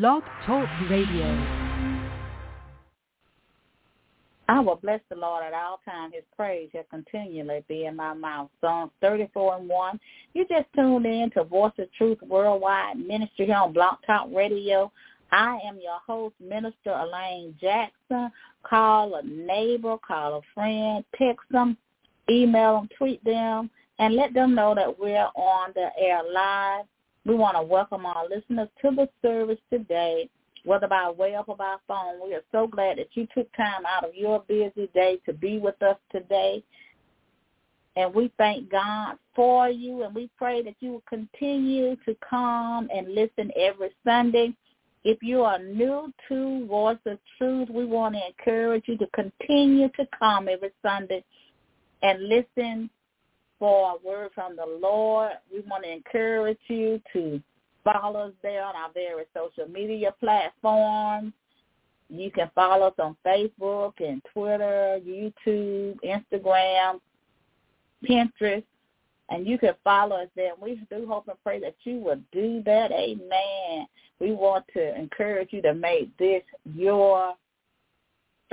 Blog Talk Radio. I will bless the Lord at all times. His praise shall continually be in my mouth. Psalms 34 and 1. You just tuned in to Voice of Truth Worldwide Ministry here on Blog Talk Radio. I am your host, Minister Elaine Jackson. Call a neighbor, call a friend, text them, email them, tweet them, and let them know that we're on the air live. We want to welcome our listeners to the service today, whether by way of or by phone. We are so glad that you took time out of your busy day to be with us today. And we thank God for you, and we pray that you will continue to come and listen every Sunday. If you are new to Voice of Truth, we want to encourage you to continue to come every Sunday and listen for a word from the Lord. We want to encourage you to follow us there on our various social media platforms. You can follow us on Facebook and Twitter, YouTube, Instagram, Pinterest, and you can follow us there. We do hope and pray that you will do that. Amen. We want to encourage you to make this your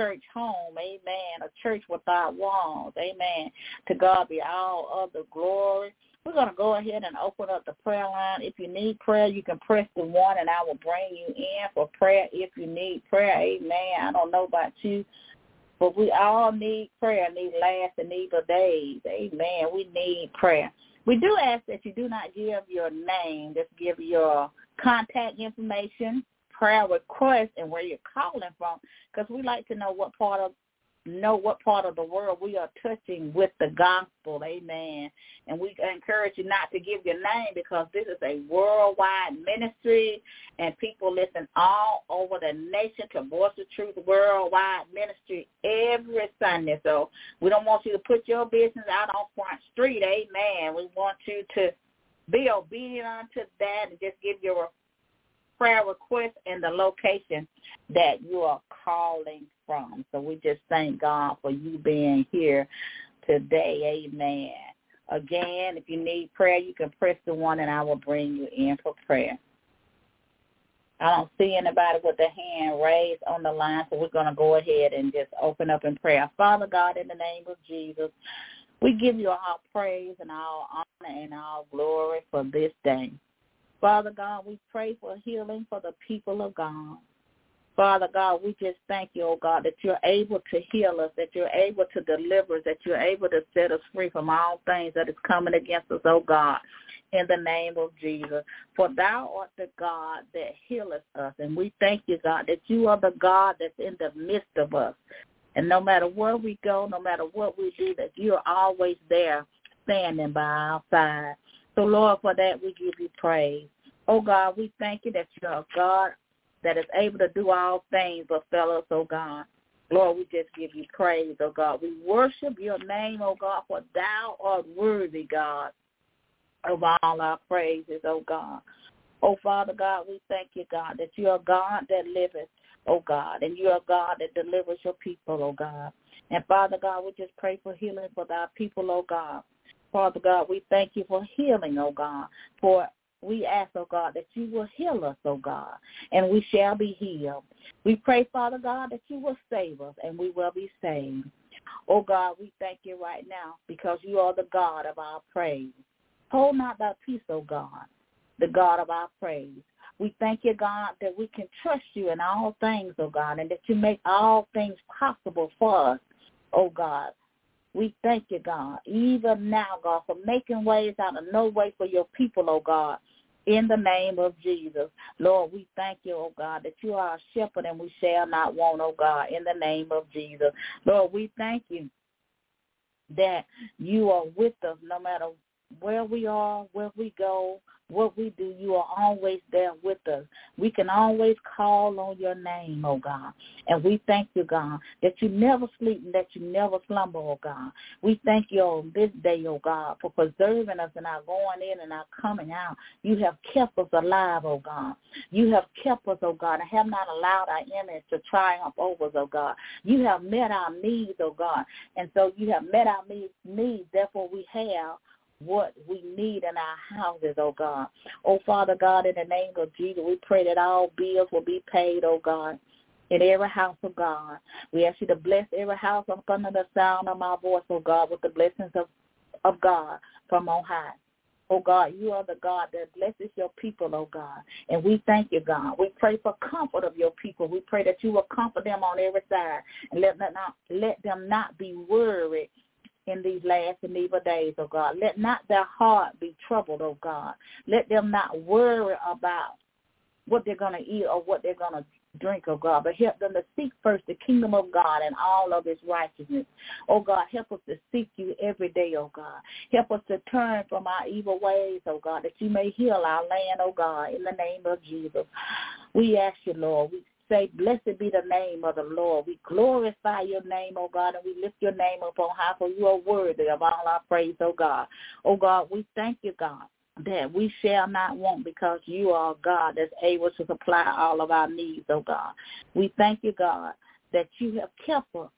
church home. Amen. A church without walls. Amen. To God be all of the glory. We're going to go ahead and open up the prayer line. If you need prayer, you can press the one and I will bring you in for prayer if you need prayer. Amen. I don't know about you, but we all need prayer, need last and evil days. Amen. We need prayer. We do ask that you do not give your name, just give your contact information, prayer request, and where you're calling from, because we like to know what part of know what part of the world we are touching with the gospel. Amen. And we encourage you not to give your name because this is a worldwide ministry and people listen all over the nation to Voice of Truth Worldwide Ministry every Sunday. So we don't want you to put your business out on Front Street. Amen. We want you to be obedient unto that and just give your prayer request and the location that you are calling from. So we just thank God for you being here today. Amen. Again, if you need prayer, you can press the one and I will bring you in for prayer. I don't see anybody with their hand raised on the line, so we're going to go ahead and just open up in prayer. Father God, in the name of Jesus, we give you all praise and all honor and all glory for this day. Father God, we pray for healing for the people of God. Father God, we just thank you, oh God, that you're able to heal us, that you're able to deliver us, that you're able to set us free from all things that is coming against us, oh God, in the name of Jesus. For thou art the God that healeth us. And we thank you, God, that you are the God that's in the midst of us. And no matter where we go, no matter what we do, that you are always there standing by our side. So, Lord, for that we give you praise. Oh, God, we thank you that you're a God that is able to do all things but fail us, oh, God. Lord, we just give you praise, oh, God. We worship your name, oh, God, for thou art worthy, God, of all our praises, oh, God. Oh, Father God, we thank you, God, that you are God that liveth, oh, God, and you are God that delivers your people, oh, God. And, Father God, we just pray for healing for thy people, oh, God. Father God, we thank you for healing, oh God. For we ask, oh God, that you will heal us, oh God, and we shall be healed. We pray, Father God, that you will save us and we will be saved. Oh God, we thank you right now because you are the God of our praise. Hold not thy peace, oh God, the God of our praise. We thank you, God, that we can trust you in all things, oh God, and that you make all things possible for us, oh God. We thank you, God, even now, God, for making ways out of no way for your people, oh God, in the name of Jesus. Lord, we thank you, oh God, that you are a shepherd and we shall not want, oh God, in the name of Jesus. Lord, we thank you that you are with us no matter where we are, where we go, what we do, you are always there with us. We can always call on your name, oh God. And we thank you, God, that you never sleep and that you never slumber, oh God. We thank you on this day, oh God, for preserving us and our going in and our coming out. You have kept us alive, oh God. You have kept us, oh God, and have not allowed our enemies to triumph over us, oh God. You have met our needs, oh God. And so you have met our needs, therefore we have what we need in our houses, oh God. Oh Father God, in the name of Jesus, we pray that all bills will be paid, oh God in every house of God. We ask you to bless every house under the sound of my voice, oh God, with the blessings of, of God from on high. Oh God, you are the God that blesses your people, oh God. And we thank you, God. We pray for comfort of your people. We pray that you will comfort them on every side and let them not let them not be worried in these last and evil days, oh God. Let not their heart be troubled, oh God. Let them not worry about what they're going to eat or what they're going to drink, oh God, but help them to seek first the kingdom of God and all of his righteousness. Oh God, help us to seek you every day, oh God. Help us to turn from our evil ways, oh God, that you may heal our land, oh God, in the name of Jesus. We ask you, Lord, we say, blessed be the name of the Lord. We glorify your name, oh God, and we lift your name up on high, for you are worthy of all our praise, oh God. Oh God, we thank you, God that we shall not want because you are God that's able to supply all of our needs, oh God. We thank you, God, that you have kept us,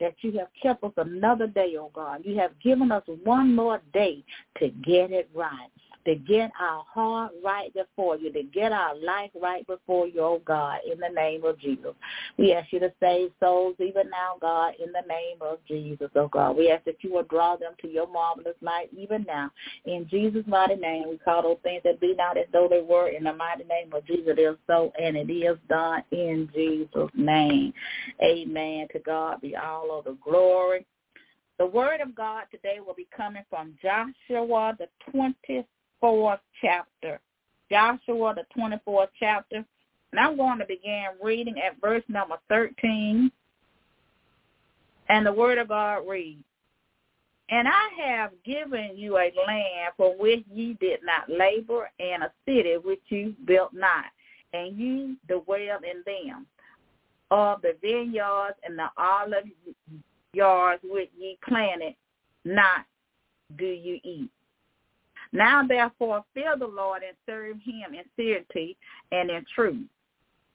that you have kept us another day, oh God. You have given us one more day to get it right to get our heart right before you, to get our life right before you, oh God, in the name of Jesus. We ask you to save souls even now, God, in the name of Jesus, oh God. We ask that you will draw them to your marvelous light even now. In Jesus' mighty name, we call those things that be not as though they were in the mighty name of Jesus. It is so, and it is done in Jesus' name. Amen. To God be all of the glory. The word of God today will be coming from Joshua, the 20th 24th chapter. Joshua, the 24th chapter. And I'm going to begin reading at verse number 13. And the word of God reads, And I have given you a land for which ye did not labor, and a city which you built not, and you dwell in them. Of the vineyards and the olive yards which ye planted, not do you eat. Now therefore fear the Lord and serve him in sincerity and in truth.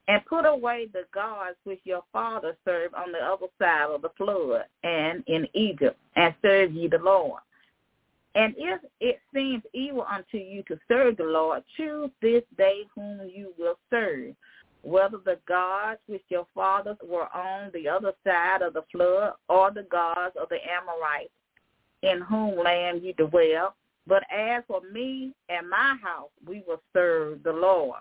And put away the gods which your father served on the other side of the flood and in Egypt, and serve ye the Lord. And if it seems evil unto you to serve the Lord, choose this day whom you will serve, whether the gods which your fathers were on the other side of the flood, or the gods of the Amorites, in whom land you dwell, but as for me and my house, we will serve the Lord.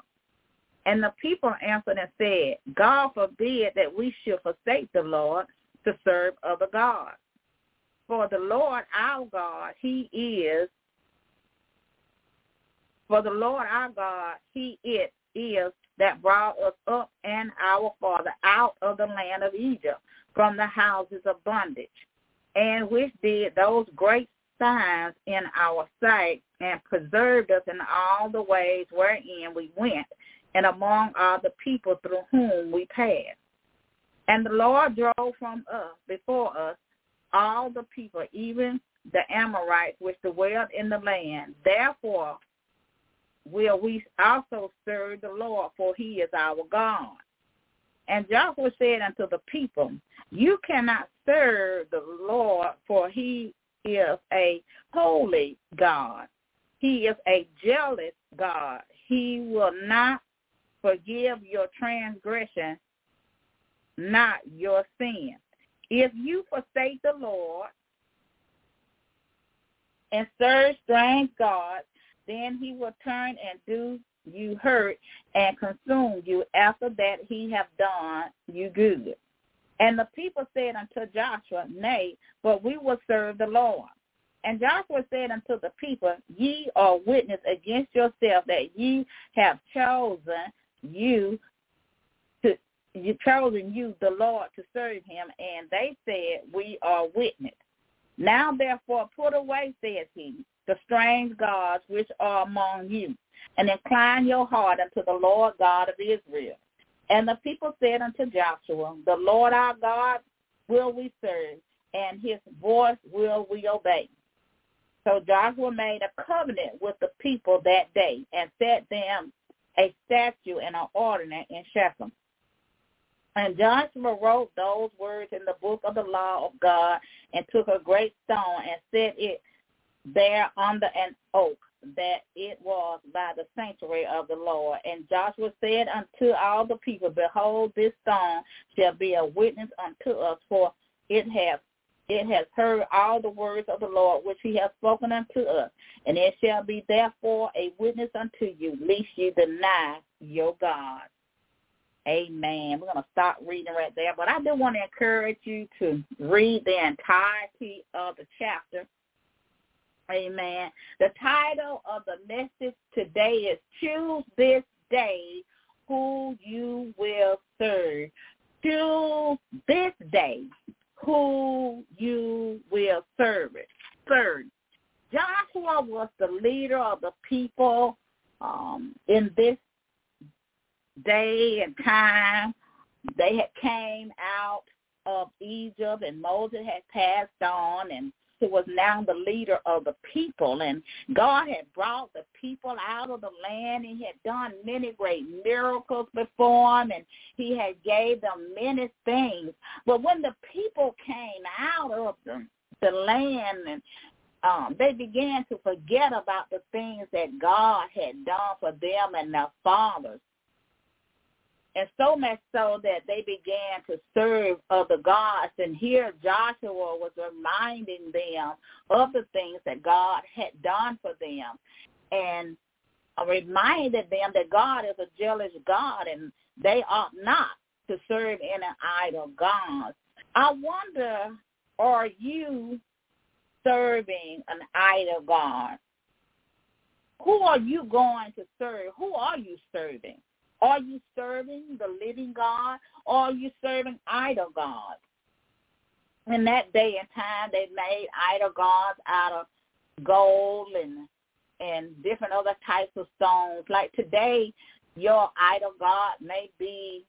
And the people answered and said, God forbid that we should forsake the Lord to serve other gods. For the Lord our God, he is, for the Lord our God, he it is that brought us up and our father out of the land of Egypt from the houses of bondage, and which did those great signs in our sight and preserved us in all the ways wherein we went and among all the people through whom we passed. And the Lord drove from us before us all the people, even the Amorites which dwelled in the land. Therefore will we also serve the Lord, for he is our God. And Joshua said unto the people, You cannot serve the Lord, for he is a holy God. He is a jealous God. He will not forgive your transgression, not your sin. If you forsake the Lord and serve strange gods, then he will turn and do you hurt and consume you after that he have done you good. And the people said unto Joshua, Nay, but we will serve the Lord. And Joshua said unto the people, Ye are witness against yourself that ye have chosen you to you chosen you the Lord to serve him. And they said, We are witness. Now therefore put away, says he, the strange gods which are among you, and incline your heart unto the Lord God of Israel and the people said unto Joshua, The Lord our God will we serve, and his voice will we obey. So Joshua made a covenant with the people that day and set them a statute and an ordinance in Shechem. And Joshua wrote those words in the book of the law of God and took a great stone and set it there under an oak that it was by the sanctuary of the Lord. And Joshua said unto all the people, Behold, this stone shall be a witness unto us, for it hath it has heard all the words of the Lord which he has spoken unto us. And it shall be therefore a witness unto you, lest you deny your God. Amen. We're going to stop reading right there. But I do want to encourage you to read the entirety of the chapter. Amen. The title of the message today is Choose This Day Who You Will Serve. Choose this day who you will serve. Serve. Joshua was the leader of the people um, in this day and time. They had came out of Egypt and Moses had passed on and he was now the leader of the people. And God had brought the people out of the land. And he had done many great miracles before him and he had gave them many things. But when the people came out of the, the land and um, they began to forget about the things that God had done for them and their fathers and so much so that they began to serve other gods. And here Joshua was reminding them of the things that God had done for them and reminded them that God is a jealous God and they ought not to serve any idol gods. I wonder, are you serving an idol god? Who are you going to serve? Who are you serving? Are you serving the living God or are you serving idol gods? In that day and time, they made idol gods out of gold and and different other types of stones. Like today, your idol god may be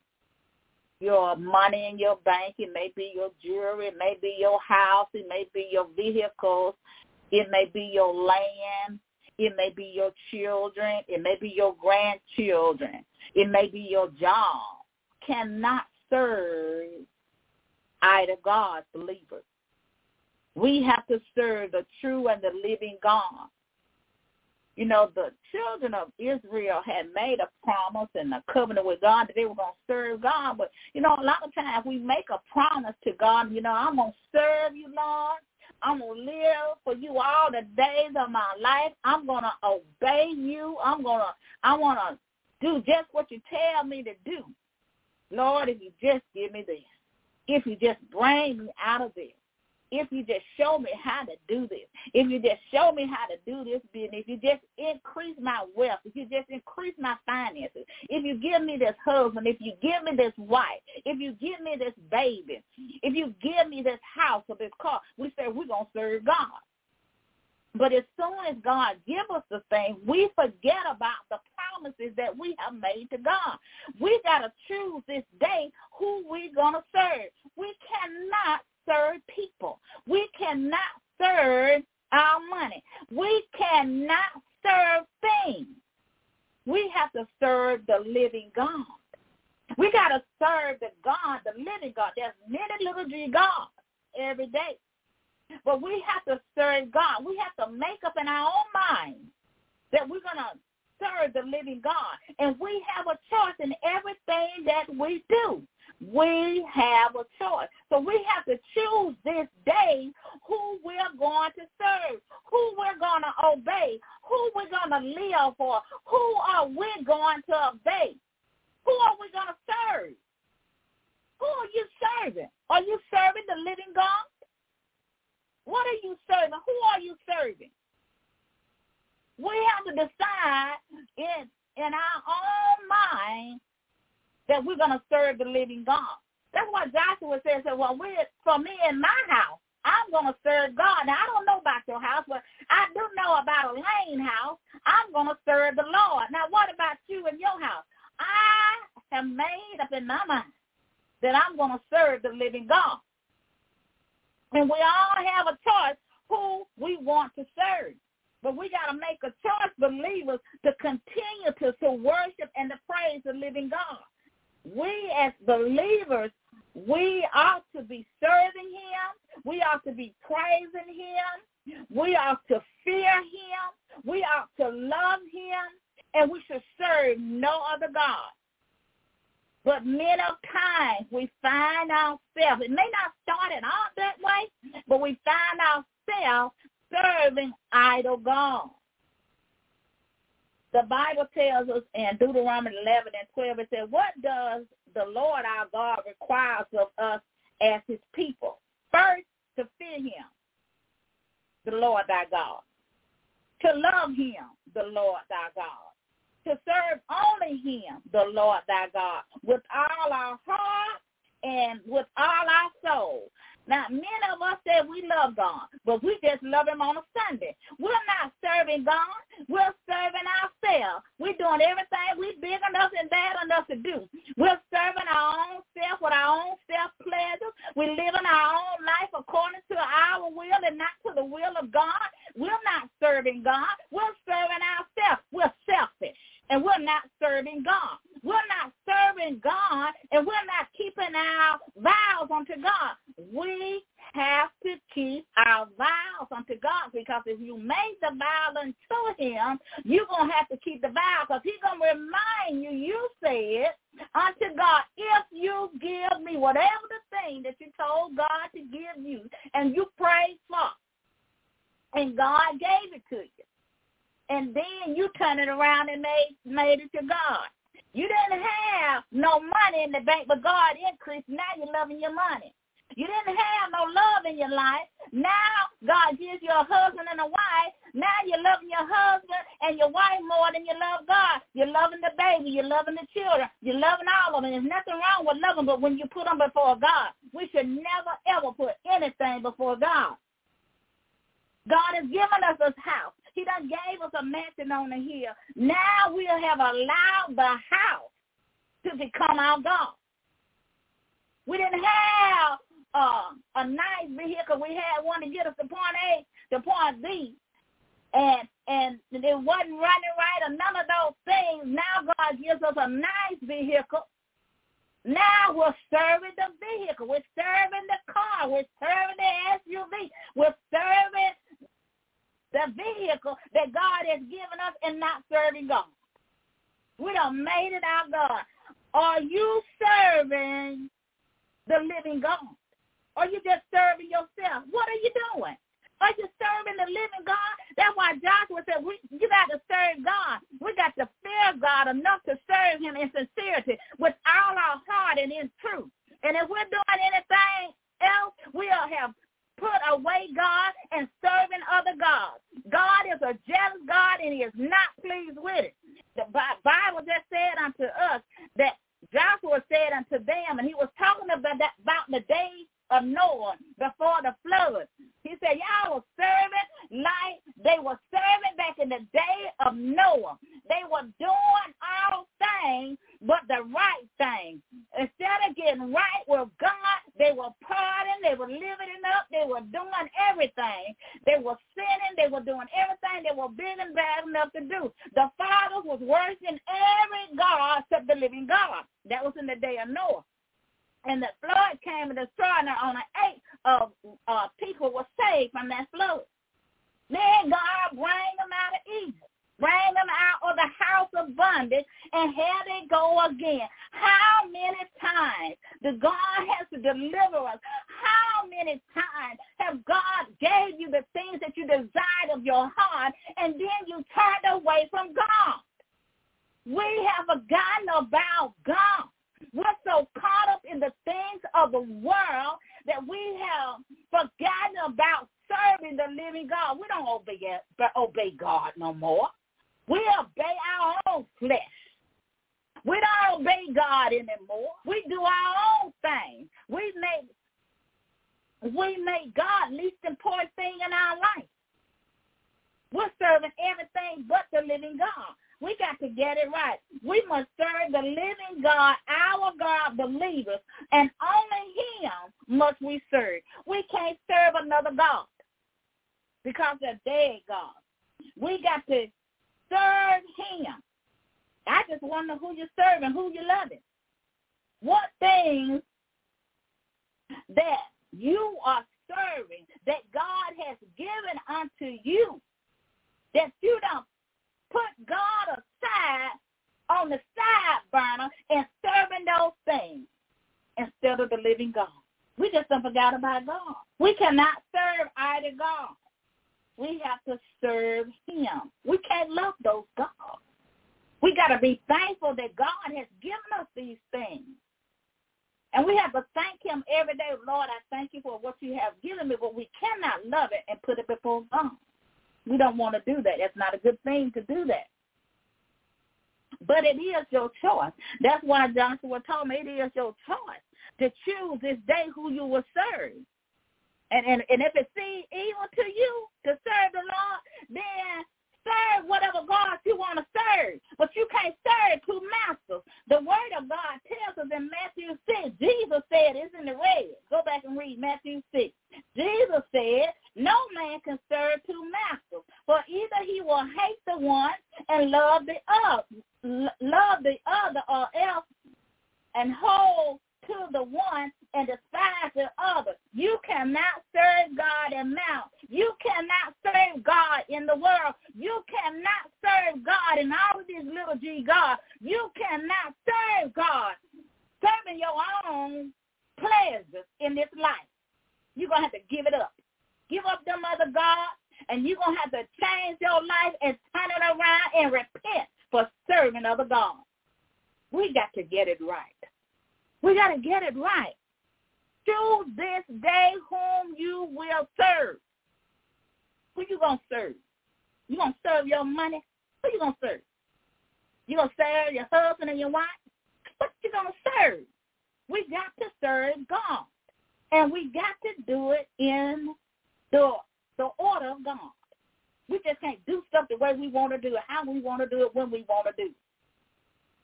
your money in your bank. It may be your jewelry. It may be your house. It may be your vehicles. It may be your land. It may be your children. It may be your grandchildren. It may be your job. Cannot serve either God, believers. We have to serve the true and the living God. You know, the children of Israel had made a promise and a covenant with God that they were going to serve God. But, you know, a lot of times we make a promise to God, you know, I'm going to serve you, Lord. I'm going to live for you all the days of my life. I'm going to obey you. I'm going to, I want to do just what you tell me to do. Lord, if you just give me this, if you just bring me out of this, if you just show me how to do this, if you just show me how to do this business, if you just increase my wealth, if you just increase my finances, if you give me this husband, if you give me this wife, if you give me this baby, if you give me this house or this car, we say we're going to serve God. But as soon as God give us the thing, we forget about the promises that we have made to God. We got to choose this day who we're going to serve. We cannot serve people. We cannot serve our money. We cannot serve things. We have to serve the living God. We got to serve the God, the living God. There's many little g gods every day. But we have to serve God. We have to make up in our own mind that we're going to serve the living God. And we have a choice in everything that we do. We have a choice. So we have to choose this day who we're going to serve, who we're going to obey, who we're going to live for, who are we going to obey, who are we going to serve. Who are you serving? Are you serving the living God? What are you serving? Who are you serving? We have to decide in in our own mind that we're going to serve the living God. That's what Joshua says. Well, we for me in my house, I'm going to serve God. Now, I don't know about your house, but I do know about Elaine house. I'm going to serve the Lord. Now, what about you and your house? I have made up in my mind that I'm going to serve the living God. And we all have a choice who we want to serve. But we got to make a choice, believers, to continue to, to worship and to praise the living God. We as believers, we ought to be serving him. We ought to be praising him. We ought to fear him. We ought to love him. And we should serve no other God. But many times we find ourselves, it may not start at all that way, but we find ourselves serving idol gods. The Bible tells us in Deuteronomy 11 and 12, it says, what does the Lord our God requires of us as his people? First, to fear him, the Lord thy God. To love him, the Lord thy God. To serve only him, the Lord thy God, with all our heart and with all our soul. Now, many of us say we love God, but we just love him on a Sunday. We're not serving God. We're serving ourselves. We're doing everything we big enough and bad enough to do. We're serving our own self with our own self-pleasure. We're living our own life according to our will and not to the will of God. We're not serving God. We're serving ourselves. We're selfish and we're not serving God. We're not serving God and we're not keeping our vows unto God. We have to keep our vows unto God because if you make the vow unto him, you're going to have to keep the vow because he's going to remind you, you said unto God, if you give me whatever the thing that you told God to give you and you prayed for, and God gave it to you and then you turn it around and made made it to God. You didn't have no money in the bank, but God increased. Now you're loving your money. You didn't have no love in your life. Now God gives you a husband and a wife. Now you're loving your husband and your wife more than you love God. You're loving the baby. You're loving the children. You're loving all of them. There's nothing wrong with loving, but when you put them before God, we should never, ever put anything before God. God has given us this house. He done gave us a mansion on the hill. Now we have allowed the house to become our God. We didn't have uh, a nice vehicle. We had one to get us to point A to point B. And and it wasn't running right or none of those things. Now God gives us a nice vehicle. Now we're serving the vehicle. We're serving the car. We're serving the SUV. We're serving the vehicle that God has given us and not serving God. We don't made it our God. Are you serving the living God? Or you just serving yourself? What are you doing? Are you serving the living God? That's why Joshua said, we, you got to serve God. We got to fear God enough to serve him in sincerity with all our heart and in truth. And if we're doing anything else, we'll have put away God and serving other gods. God is a jealous God and he is not pleased with it. The Bible just said unto us that Joshua said unto them, and he was talking about that, about the days of Noah before the flood. He said, y'all were serving like they were serving back in the day of Noah. They were doing all things but the right thing. Instead of getting right with God, they were partying, they were living it up, they were doing everything. They were sinning, they were doing everything they were big and bad enough to do. The Father was worse than every God except the living God. That was in the day of Noah and the flood came and destroyed her on an eight of uh, people were saved from that flood. Then God bring them out of Egypt, bring them out of the house of bondage, and here they go again. How many times the God has to deliver us? How many times have God gave you the things that you desired of your heart, and then you turned away from God? We have forgotten about God. We're so caught up in the things of the world that we have forgotten about serving the living God. We don't obey, obey God no more. We obey our own flesh. We don't obey God anymore. We do our own thing. We make we make God least important thing in our life. We're serving everything but the living God. We got to get it right. We must serve the living God, God, believers, and only him must we serve. We can't serve another God because they're dead God. We got to serve him. I just wonder who you're serving, who you're loving. What things that you are serving that God has given unto you, that you don't put God aside on the side burner and serving those things instead of the living God. We just don't forgot about God. We cannot serve either God. We have to serve him. We can't love those gods. We got to be thankful that God has given us these things. And we have to thank him every day. Lord, I thank you for what you have given me, but we cannot love it and put it before God. We don't want to do that. It's not a good thing to do that. But it is your choice. That's why Joshua told me it is your choice to choose this day who you will serve. And and, and if it seems evil to you to serve the Lord, then serve whatever God you want to serve, but you can't serve two masters. The word of God tells us in Matthew 6, Jesus said, it's in the red. Go back and read Matthew 6. Jesus said, no man can serve two masters, for either he will hate the one and love the other, love the other, or else and hold to the one and despise the other. You cannot serve God in mammon. You cannot serve God in the world. You cannot serve God in all of these little g gods. You cannot serve God serving your own pleasures in this life. You're going to have to give it up. Give up them other gods, and you're going to have to change your life and turn it around and repent for serving other gods. We got to get it right. We got to get it right. Choose this day whom you will serve. Who you going to serve? You going to serve your money? Who you going to serve? You going to serve your husband and your wife? What you going to serve? We got to serve God. And we got to do it in the, the order of God. We just can't do stuff the way we want to do it, how we want to do it, when we want to do it.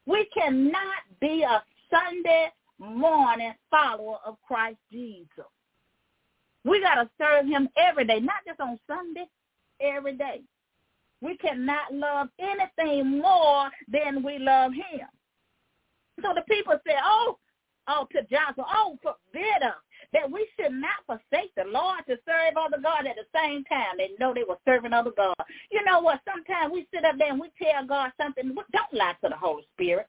We cannot be a Sunday morning follower of Christ Jesus. We got to serve him every day, not just on Sunday, every day. We cannot love anything more than we love him. So the people say, oh, oh, to Joshua, oh, forbid us that we should not forsake the Lord to serve other God at the same time. They know they were serving other God. You know what? Sometimes we sit up there and we tell God something. Don't lie to the Holy Spirit.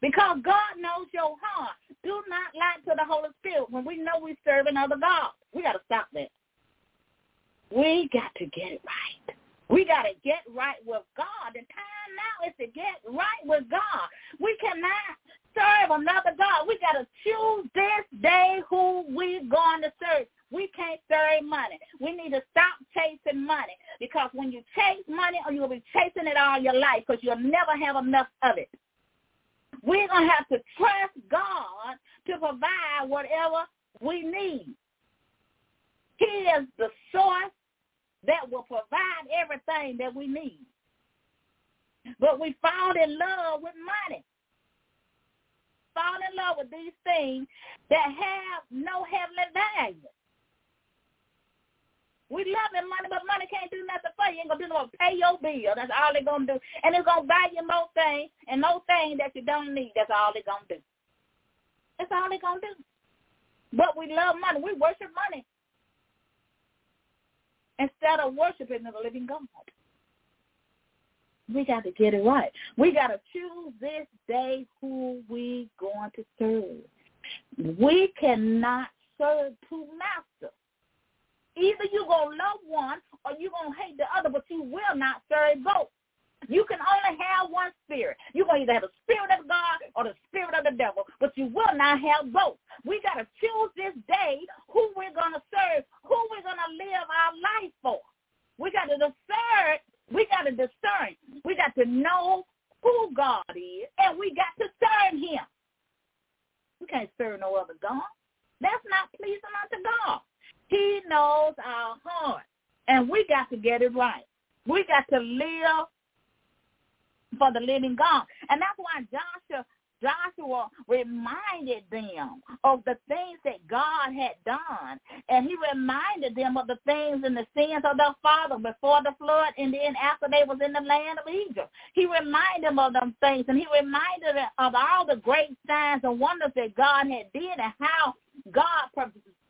Because God knows your heart. Do not lie to the Holy Spirit when we know we're serving other gods. We got to stop that. We got to get it right. We got to get right with God. The time now is to get right with God. We cannot serve another God. We got to choose this day who we're going to serve. We can't serve money. We need to stop chasing money because when you chase money, you'll be chasing it all your life because you'll never have enough of it. We're going to have to trust God to provide whatever we need. He is the source that will provide everything that we need. But we fall in love with money. Fall in love with these things that have no heavenly value. We love loving money, but money can't do nothing for you. Ain't gonna do nothing pay your bill. That's all they're gonna do. And it's gonna buy you more things and more things that you don't need. That's all they're gonna do. That's all they're gonna do. But we love money. We worship money instead of worshiping the living God. We got to get it right. We got to choose this day who we going to serve. We cannot serve two masters. Either you're going to love one or you're going to hate the other, but you will not serve both. You can only have one spirit. You're going to either have the spirit of God or the spirit of the devil, but you will not have both. We got to choose this day who we're going to serve, who we're going to live our life for. We got to discern. We got to discern. We got to know who God is, and we got to serve him. We can't serve no other God. That's not pleasing unto God. He knows our heart. And we got to get it right. We got to live for the living God. And that's why Joshua Joshua reminded them of the things that God had done. And he reminded them of the things and the sins of their father before the flood and then after they was in the land of Egypt. He reminded them of them things and he reminded them of all the great signs and wonders that God had did and how God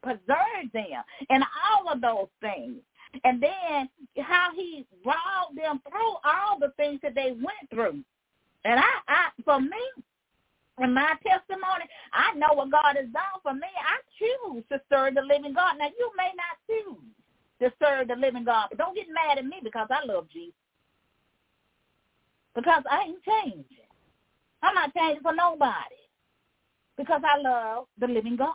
preserved them and all of those things. And then how he brought them through all the things that they went through. And I, I for me, in my testimony, I know what God has done for me. I choose to serve the living God. Now, you may not choose to serve the living God, but don't get mad at me because I love Jesus. Because I ain't changing. I'm not changing for nobody because I love the living God.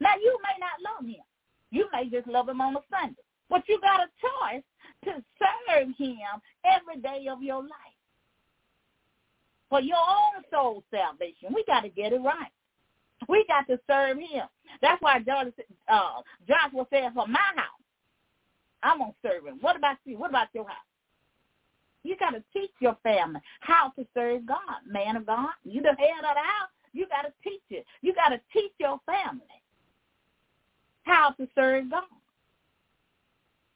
Now, you may not love him. You may just love him on a Sunday. But you got a choice to serve him every day of your life for your own soul salvation. We got to get it right. We got to serve him. That's why Joshua, uh, Joshua said, for my house, I'm going to serve him. What about you? What about your house? You got to teach your family how to serve God, man of God. You the head of the house. You got to teach it. You got to teach your family how to serve God.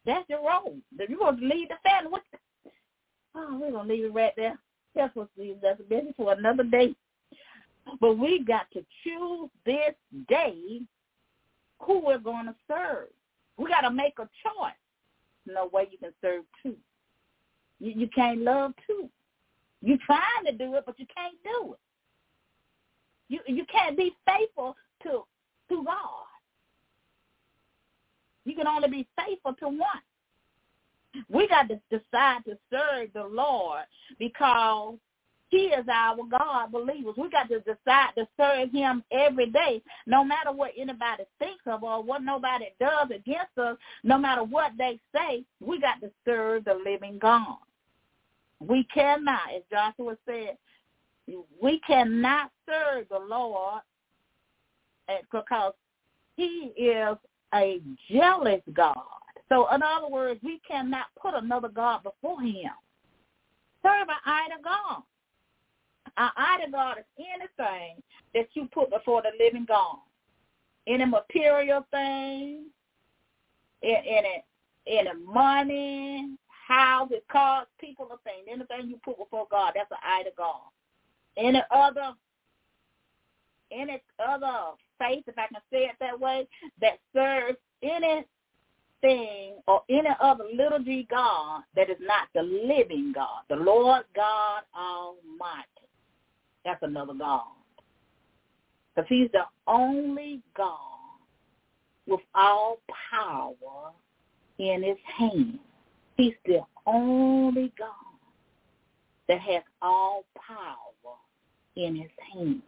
That's your role. If you're going to lead the family, what? Oh, we're going to leave it right there. That's what that's a business for another day. But we got to choose this day who we're going to serve. We got to make a choice. No way you can serve two. You, you can't love two. You're trying to do it, but you can't do it. You you can't be faithful to to God. You can only be faithful to one. We got to decide to serve the Lord because he is our God believers. We got to decide to serve him every day, no matter what anybody thinks of or what nobody does against us, no matter what they say, we got to serve the living God. We cannot, as Joshua said, we cannot serve the Lord because he is a jealous God. So in other words, we cannot put another God before him. Serve an idol God. An idol God is anything that you put before the living God. Any material thing, any, any money, houses, cars, people, or things. Anything you put before God, that's an idol God. Any other any other faith, if I can say it that way, that serves anything or any other little g God that is not the living God, the Lord God Almighty. That's another God. Because he's the only God with all power in his hand. He's the only God that has all power in his hand.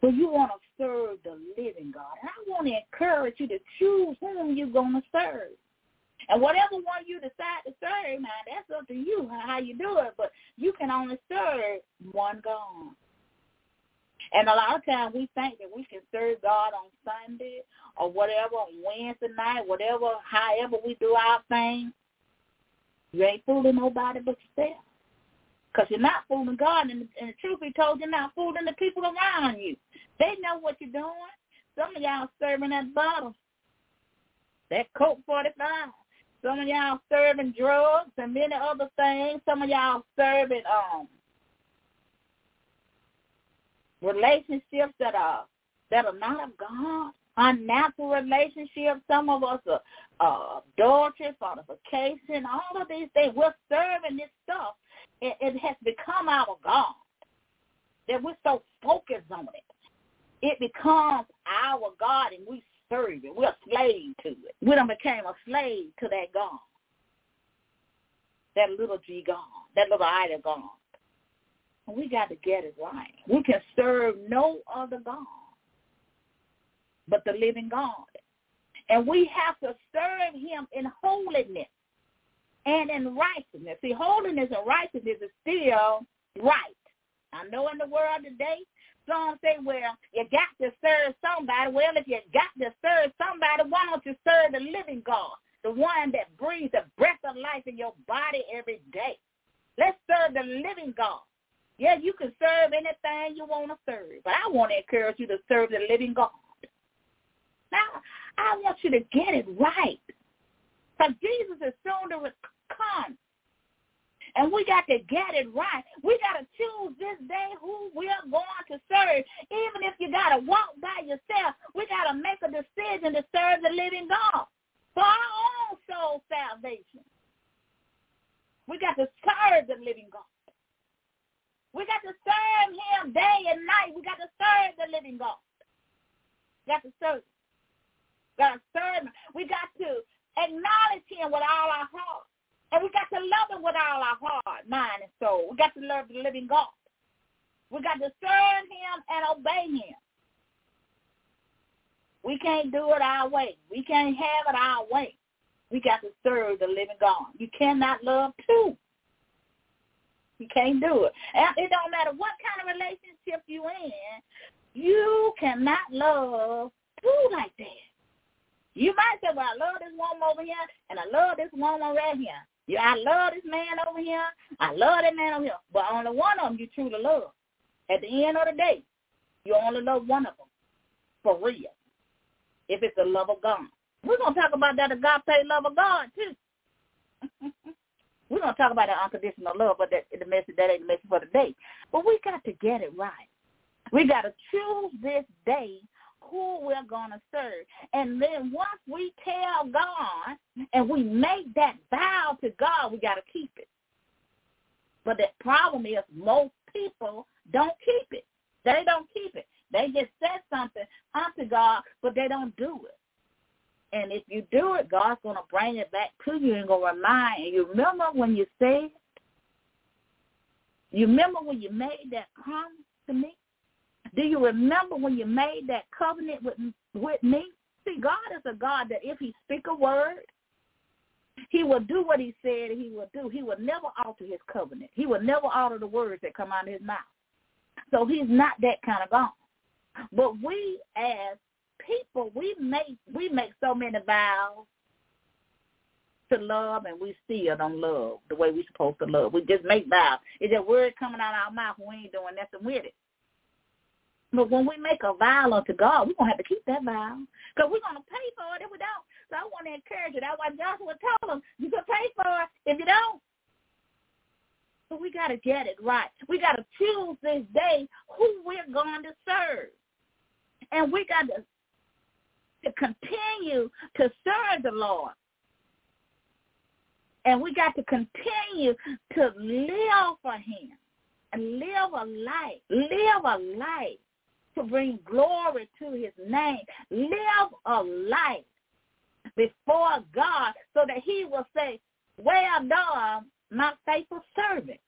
So you want to serve the living God. And I want to encourage you to choose whom you're going to serve. And whatever one you decide to serve, now that's up to you how you do it. But you can only serve one God. And a lot of times we think that we can serve God on Sunday or whatever, on Wednesday night, whatever, however we do our thing. You ain't fooling nobody but yourself. Because you're not fooling God. And, and the truth be told, you're not fooling the people around you. They know what you're doing. Some of y'all serving that bottle, that Colt 45. Some of y'all serving drugs and many other things. Some of y'all serving um relationships that are that are not of God, unnatural relationships. Some of us are uh, adultery, fornication, all of these things. We're serving this stuff. It, it has become our God that we're so focused on it it becomes our God and we serve it. We're a slave to it. We done became a slave to that God. That little G God. That little idol God. And we got to get it right. We can serve no other God but the living God. And we have to serve him in holiness and in righteousness. See, holiness and righteousness is still right. I know in the world today, some say, well, you got to serve somebody. Well, if you got to serve somebody, why don't you serve the living God, the one that breathes the breath of life in your body every day? Let's serve the living God. Yeah, you can serve anything you want to serve, but I want to encourage you to serve the living God. Now, I want you to get it right. Because Jesus is soon to come. And we got to get it right. We got to choose this day who we're going to serve. Even if you got to walk by yourself, we got to make a decision to serve the living God for our own soul salvation. We got to serve the living God. We got to serve him day and night. We got to serve the living God. We got to serve. We got to serve. We got to acknowledge him with all our heart. And we got to love him with all our heart, mind, and soul. We got to love the living God. We got to serve him and obey him. We can't do it our way. We can't have it our way. We got to serve the living God. You cannot love two. You can't do it. And it don't matter what kind of relationship you in, you cannot love two like that. You might say, well, I love this woman over here, and I love this woman right here. Yeah, I love this man over here. I love that man over here. But only one of them you truly love. At the end of the day, you only love one of them for real. If it's the love of God. We're going to talk about that agape love of God, too. We're going to talk about that unconditional love, but that, the message, that ain't the message for today. But we got to get it right. We got to choose this day who we're going to serve. And then once we tell God and we make that vow to God, we got to keep it. But the problem is most people don't keep it. They don't keep it. They just said something unto God, but they don't do it. And if you do it, God's going to bring it back to you and going to remind you. Remember when you said, you remember when you made that promise to me? Do you remember when you made that covenant with, with me? See, God is a God that if he speak a word, he will do what he said he will do. He will never alter his covenant. He will never alter the words that come out of his mouth. So he's not that kind of God. But we as people, we make we make so many vows to love, and we still don't love the way we're supposed to love. We just make vows. It's a word coming out of our mouth. We ain't doing nothing with it. But when we make a vow unto God, we're going to have to keep that vow because we're going to pay for it if we don't. So I want to encourage you. That's why Joshua told them, you can pay for it if you don't. So we got to get it right. We got to choose this day who we're going to serve. And we got to to continue to serve the Lord. And we got to continue to live for him and live a life, live a life to bring glory to his name. Live a life before God so that he will say, well done, my faithful servant.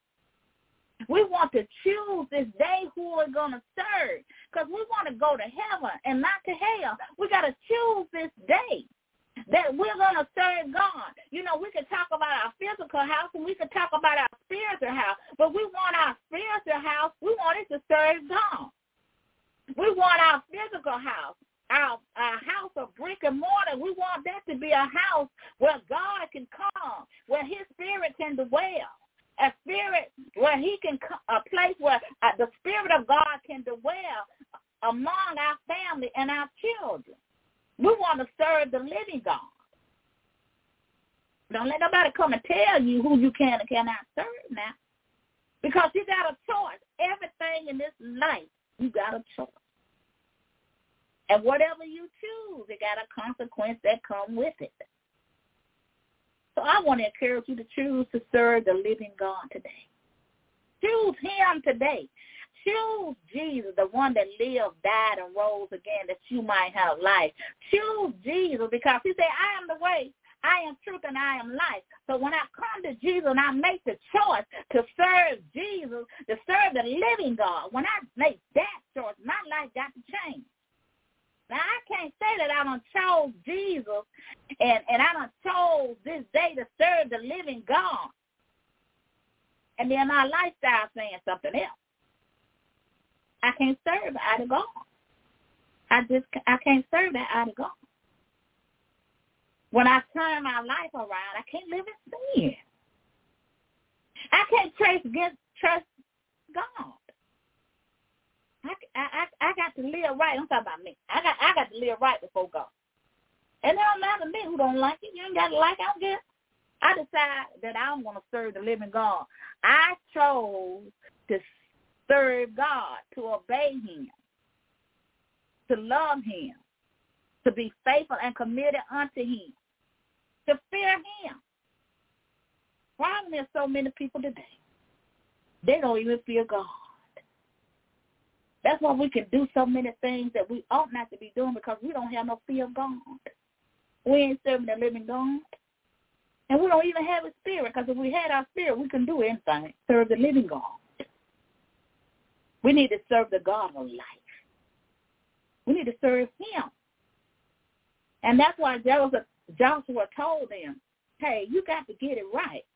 We want to choose this day who we're going to serve because we want to go to heaven and not to hell. We got to choose this day that we're going to serve God. You know, we can talk about our physical house and we can talk about our spiritual house, but we want our spiritual house, we want it to serve God. We want our physical house, our, our house of brick and mortar, we want that to be a house where God can come, where his spirit can dwell a spirit where he can, a place where uh, the spirit of God can dwell among our family and our children. We want to serve the living God. Don't let nobody come and tell you who you can and cannot serve now. Because you got a choice. Everything in this life, you got a choice. And whatever you choose, it got a consequence that come with it. So I want to encourage you to choose to serve the living God today. Choose him today. Choose Jesus, the one that lived, died, and rose again that you might have life. Choose Jesus because he said, I am the way, I am truth, and I am life. So when I come to Jesus and I make the choice to serve Jesus, to serve the living God, when I make that choice, my life got to change. Now I can't say that I don't chose Jesus and, and I don't chose this day to serve the living God. And then my lifestyle saying something else. I can't serve out of God. I just I can't serve that out of God. When I turn my life around, I can't live in sin. I can't trace against trust God. I, I, I got to live right. I'm talking about me. I got I got to live right before God. And it don't matter to me who don't like it. You ain't got to like it. I don't care. I decide that I'm going to serve the living God. I chose to serve God, to obey him, to love him, to be faithful and committed unto him, to fear him. Problem is so many people today, they don't even fear God. That's why we can do so many things that we ought not to be doing because we don't have no fear of God. We ain't serving the living God. And we don't even have a spirit because if we had our spirit, we can do anything. Serve the living God. We need to serve the God of life. We need to serve him. And that's why Joshua, told them, hey, you got to get it right.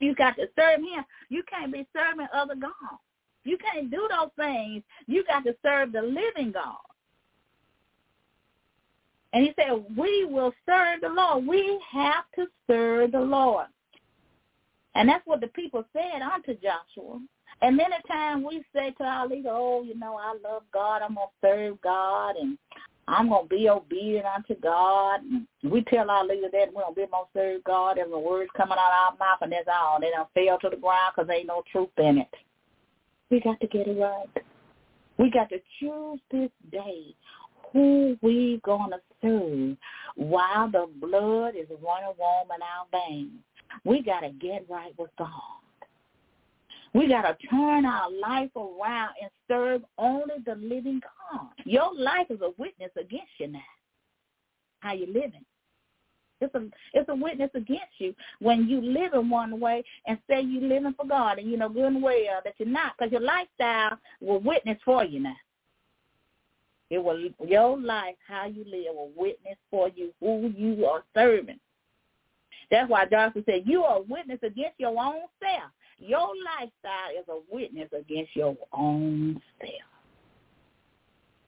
You got to serve him. You can't be serving other gods. You can't do those things. You got to serve the living God. And he said, we will serve the Lord. We have to serve the Lord. And that's what the people said unto Joshua. And many times we say to our leader, oh, you know, I love God. I'm going to serve God. And I'm going to be obedient unto God. And We tell our leader that we don't be going to serve God. A words coming out of our mouth, and that's all. They don't fail to the ground because ain't no truth in it. We got to get it right. We got to choose this day who we going to serve while the blood is running warm in our veins. We got to get right with God. We got to turn our life around and serve only the living God. Your life is a witness against you now. How you living? It's a it's a witness against you when you live in one way and say you living for God and you know good and well that you're not because your lifestyle will witness for you now. It will your life, how you live, will witness for you who you are serving. That's why Joshua said you are a witness against your own self. Your lifestyle is a witness against your own self.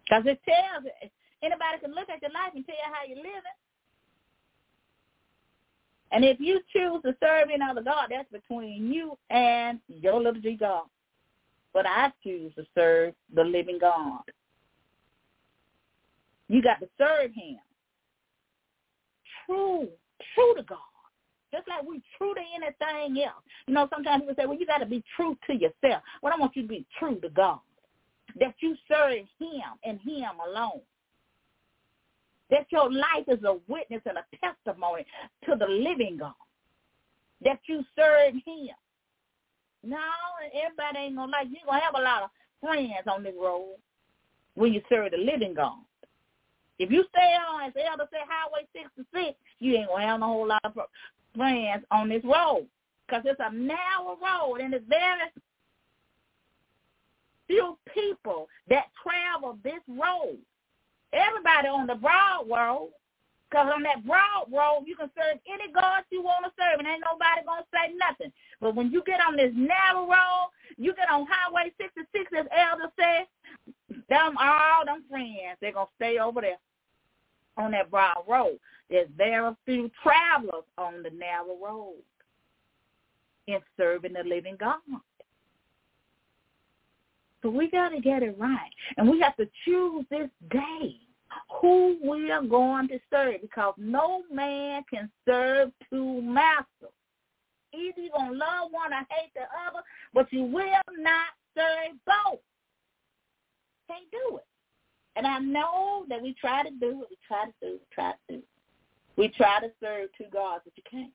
Because it tells anybody can look at your life and tell you how you're living. And if you choose to serve any other God, that's between you and your little g God. But I choose to serve the living God. You got to serve him. True, true to God. Just like we true to anything else. You know, sometimes people say, well, you got to be true to yourself. Well, I want you to be true to God. That you serve him and him alone. That your life is a witness and a testimony to the living God. That you serve him. No, everybody ain't to like you. To have a lot of friends on this road when you serve the living God. If you stay on, as Elder say, Highway 66, you ain't to have a whole lot of friends on this road because it's a narrow road and it's very few people that travel this road. Everybody on the broad road, because on that broad road, you can serve any God you want to serve, and ain't nobody going to say nothing. But when you get on this narrow road, you get on Highway 66, as Elder said, them all them friends, they're going to stay over there on that broad road. There's very few travelers on the narrow road in serving the living God. So we got to get it right. And we have to choose this day who we are going to serve because no man can serve two masters. Either you're going to love one or hate the other, but you will not serve both. Can't do it. And I know that we try to do it. We try to do it. We try to do it. We try to serve two gods, but you can't.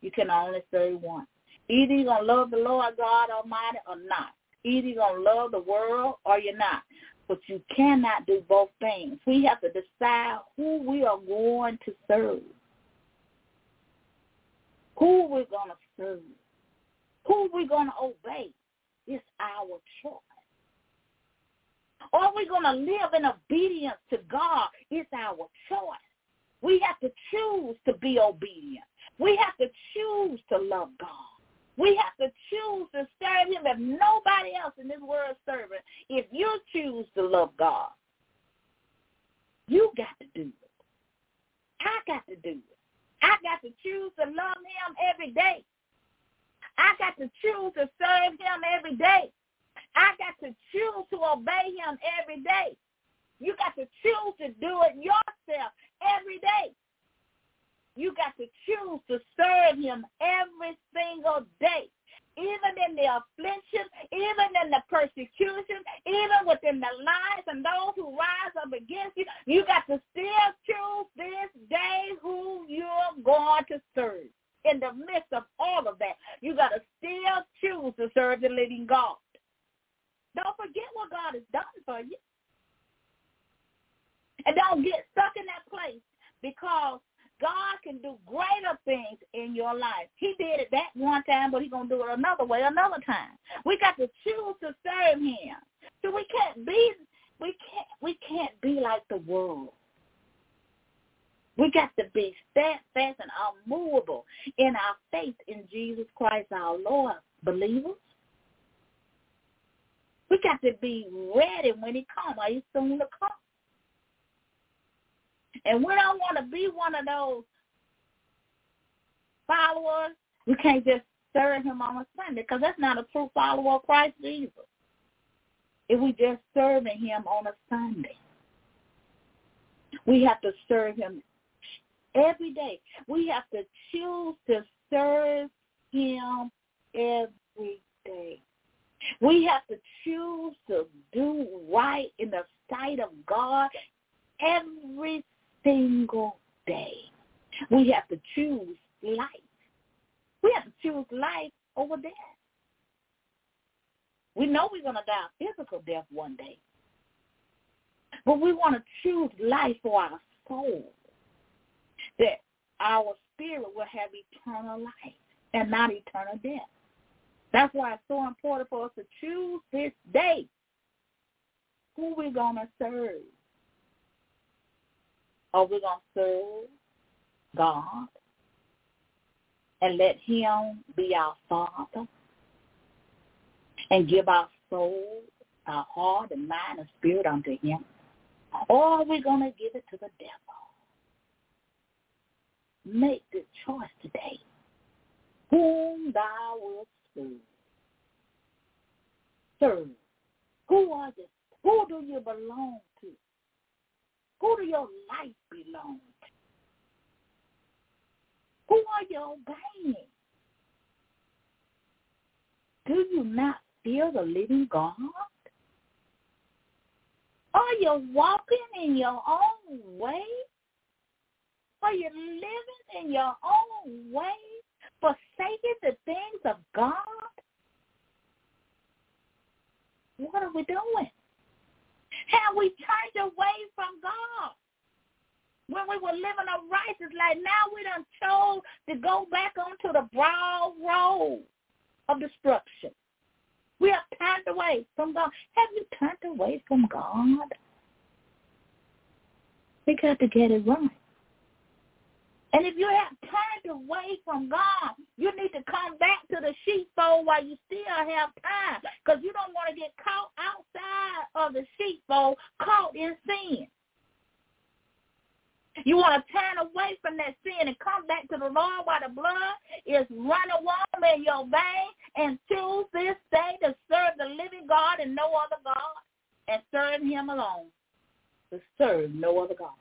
You can only serve one. Either you're going to love the Lord God Almighty or not. Either you're going to love the world or you're not. But you cannot do both things. We have to decide who we are going to serve. Who we're going to serve. Who we're going to obey. It's our choice. Are we going to live in obedience to God? It's our choice. We have to choose to be obedient. We have to choose to love God. We have to choose to serve him if nobody else in this world serving. If you choose to love God, you got to do it. I got to do it. I got to choose to love him every day. I got to choose to serve him every day. I got to choose to obey him every day. You got to choose to do it yourself every day. You got to choose to serve him every single day. even in the affliction, even in the persecution, even within the lies and those who rise up against you, you got to still choose this day who you're going to serve. In the midst of all of that, you got to still choose to serve the living God. Don't forget what God has done for you. And don't get stuck in that place because God can do greater things in your life. He did it that one time, but he's going to do it another way another time. We got to choose to serve him. So we can't be we can't we can't be like the world. We got to be steadfast and unmovable in our faith in Jesus Christ our Lord, believers. We got to be ready when he comes. Are you soon to come? And we don't want to be one of those followers. We can't just serve him on a Sunday because that's not a true follower of Christ Jesus. If we just serving him on a Sunday. We have to serve him every day. We have to choose to serve him every day. We have to choose to do right in the sight of God every single day. We have to choose life. We have to choose life over death. We know we're going to die physical death one day. But we want to choose life for our soul. That our spirit will have eternal life and not eternal death. That's why it's so important for us to choose this day who we're going to serve. Are we going to serve God and let him be our Father and give our soul, our heart and mind and spirit unto him? Or are we going to give it to the devil? Make the choice today whom thou wilt serve. Serve. Who are you? Who do you belong to? Who do your life belong to? Who are you obeying? Do you not fear the living God? Are you walking in your own way? Are you living in your own way, forsaking the things of God? What are we doing? Have we turned away from God? When we were living a righteous life, now we done chose to go back onto the broad road of destruction. We have turned away from God. Have you turned away from God? We got to get it right. And if you have turned away from God, you need to come back to the sheepfold while you still have time because you don't want to get caught outside of the sheepfold, caught in sin. You want to turn away from that sin and come back to the Lord while the blood is running warm in your veins and choose this day to serve the living God and no other God and serve him alone. To serve no other God.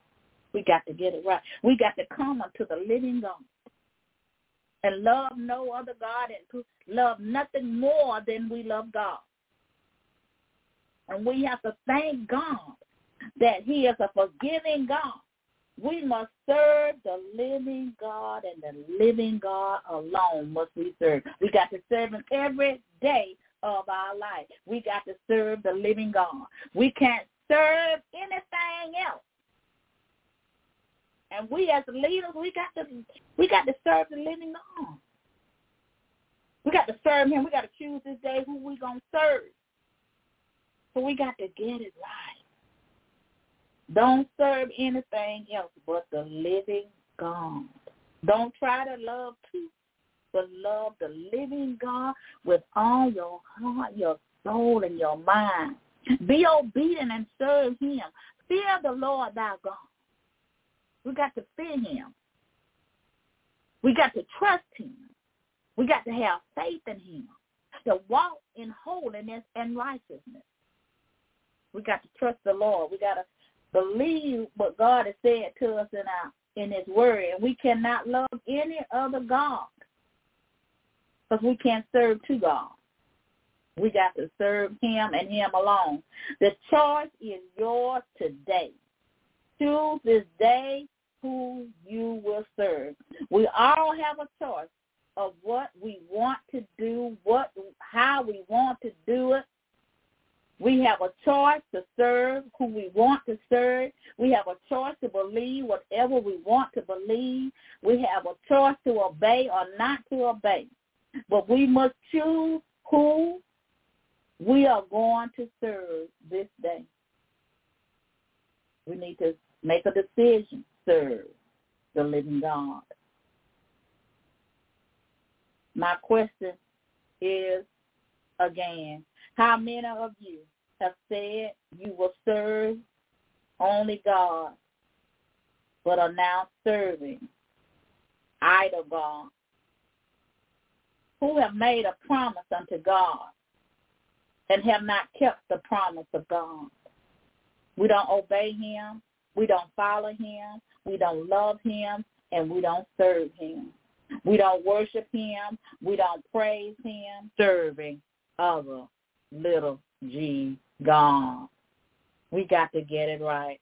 We got to get it right. We got to come unto the living God and love no other God and love nothing more than we love God. And we have to thank God that he is a forgiving God. We must serve the living God and the living God alone must we serve. We got to serve him every day of our life. We got to serve the living God. We can't serve anything else. And we as leaders, we got to we got to serve the living God. We got to serve him. We got to choose this day who we gonna serve. So we got to get it right. Don't serve anything else but the living God. Don't try to love two, but love the living God with all your heart, your soul, and your mind. Be obedient and serve him. Fear the Lord thy God. We got to fear him. We got to trust him. We got to have faith in him. To walk in holiness and righteousness. We got to trust the Lord. We got to believe what God has said to us in our in his word. And we cannot love any other God because we can't serve two gods. We got to serve him and him alone. The choice is yours today. Choose this day who you will serve. We all have a choice of what we want to do, what how we want to do it. We have a choice to serve who we want to serve. We have a choice to believe whatever we want to believe. We have a choice to obey or not to obey. But we must choose who we are going to serve this day. We need to make a decision, serve the living God. My question is again, how many of you have said you will serve only God, but are now serving idol God, who have made a promise unto God and have not kept the promise of God. We don't obey him. We don't follow him. We don't love him. And we don't serve him. We don't worship him. We don't praise him. Serving other little g God. We got to get it right.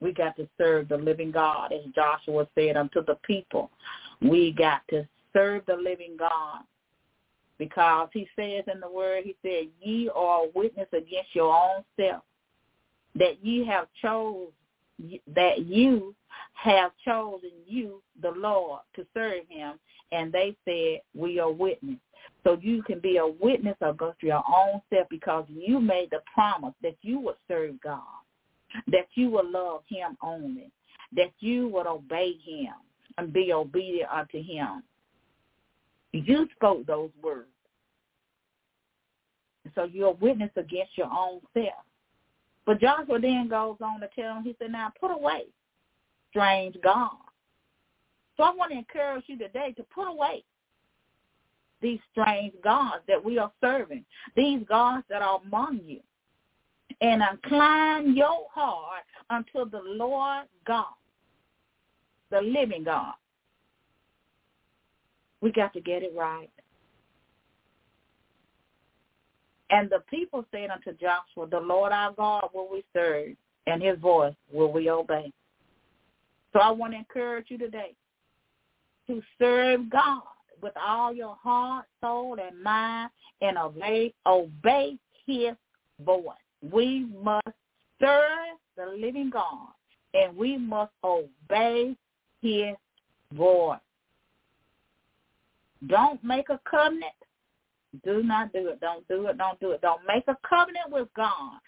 We got to serve the living God, as Joshua said unto the people. We got to serve the living God because he says in the word, he said, ye are a witness against your own self, that ye have chose, that you have chosen you, the Lord, to serve him. And they said, we are witness. So you can be a witness against your own self because you made the promise that you would serve God, that you would love him only, that you would obey him and be obedient unto him. You spoke those words. So you're a witness against your own self. But Joshua then goes on to tell him, he said, now put away strange gods. So I want to encourage you today to put away these strange gods that we are serving, these gods that are among you, and incline your heart unto the Lord God, the living God. We got to get it right. And the people said unto Joshua, The Lord our God will we serve, and his voice will we obey. So I want to encourage you today to serve God with all your heart, soul, and mind, and obey, obey his voice. We must serve the living God, and we must obey his voice. Don't make a covenant. Do not do it. Don't do it. Don't do it. Don't make a covenant with God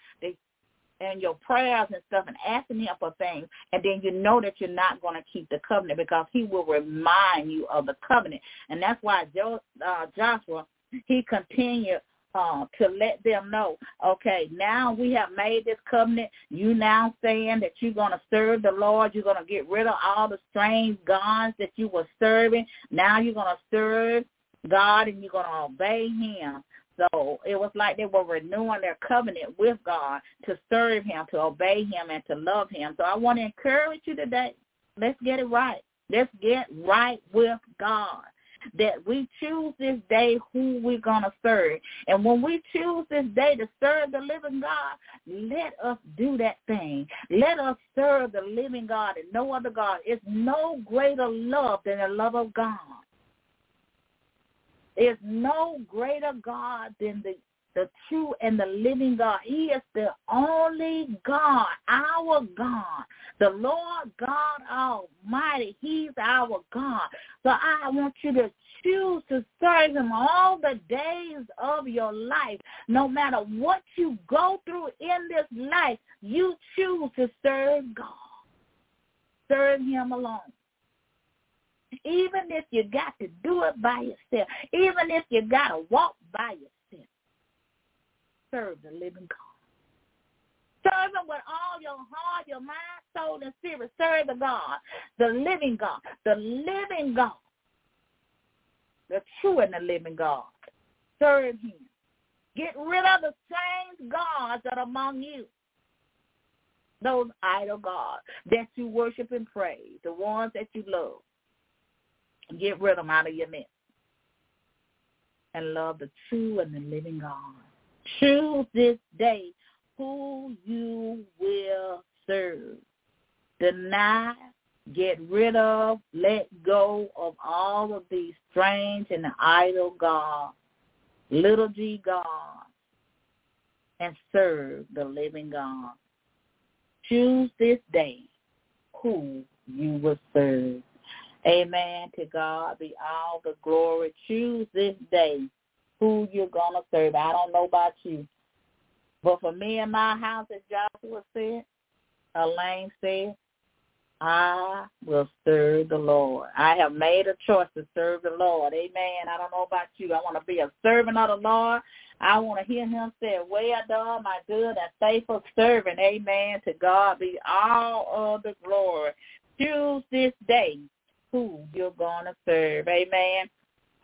and your prayers and stuff and asking him for things and then you know that you're not going to keep the covenant because he will remind you of the covenant and that's why uh, joshua he continued uh, to let them know, okay, now we have made this covenant. You now saying that you're going to serve the Lord. You're going to get rid of all the strange gods that you were serving. Now you're going to serve God and you're going to obey him. So it was like they were renewing their covenant with God to serve him, to obey him, and to love him. So I want to encourage you today. Let's get it right. Let's get right with God. That we choose this day who we're going to serve. And when we choose this day to serve the living God, let us do that thing. Let us serve the living God and no other God. It's no greater love than the love of God. There's no greater God than the the true and the living God. He is the only God, our God, the Lord God Almighty. He's our God. So I want you to choose to serve him all the days of your life. No matter what you go through in this life, you choose to serve God. Serve him alone. Even if you got to do it by yourself, even if you got to walk by yourself, serve the living God. Serve him with all your heart, your mind, soul, and spirit. Serve the God, the living God, the living God, the true and the living God. Serve him. Get rid of the strange gods that are among you. Those idol gods that you worship and praise, the ones that you love. Get rid of them out of your midst. and love the true and the living God. Choose this day who you will serve. Deny, get rid of, let go of all of these strange and idle gods, little g gods, and serve the living God. Choose this day who you will serve. Amen. To God be all the glory. Choose this day who you're going to serve. I don't know about you. But for me and my house, as Joshua said, Elaine said, I will serve the Lord. I have made a choice to serve the Lord. Amen. I don't know about you. I want to be a servant of the Lord. I want to hear him say, well done, my good and faithful servant. Amen. To God be all of the glory. Choose this day who you're going to serve. Amen.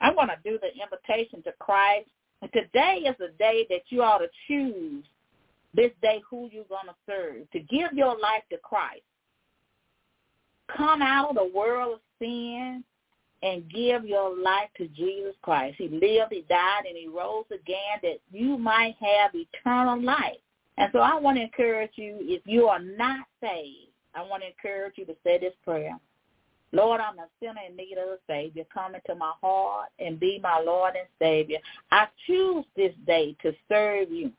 I'm going to do the invitation to Christ. And today is a day that you ought to choose this day who you're going to serve, to give your life to Christ. Come out of the world of sin and give your life to Jesus Christ. He lived, he died, and he rose again that you might have eternal life. And so I want to encourage you, if you are not saved, I want to encourage you to say this prayer. Lord, I'm a sinner in need of a Savior. Come into my heart and be my Lord and Savior. I choose this day to serve you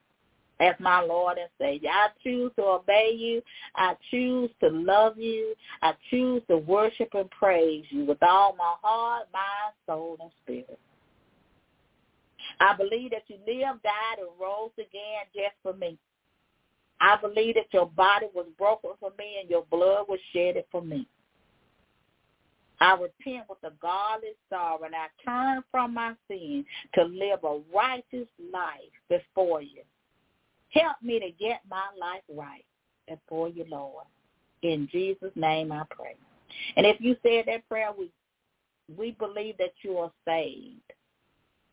as my Lord and Savior. I choose to obey you. I choose to love you. I choose to worship and praise you with all my heart, mind, soul, and spirit. I believe that you lived, died, and rose again just for me. I believe that your body was broken for me and your blood was shedded for me. I repent with a godly sorrow and I turn from my sin to live a righteous life before you. Help me to get my life right before you, Lord. In Jesus' name I pray. And if you said that prayer, we we believe that you are saved.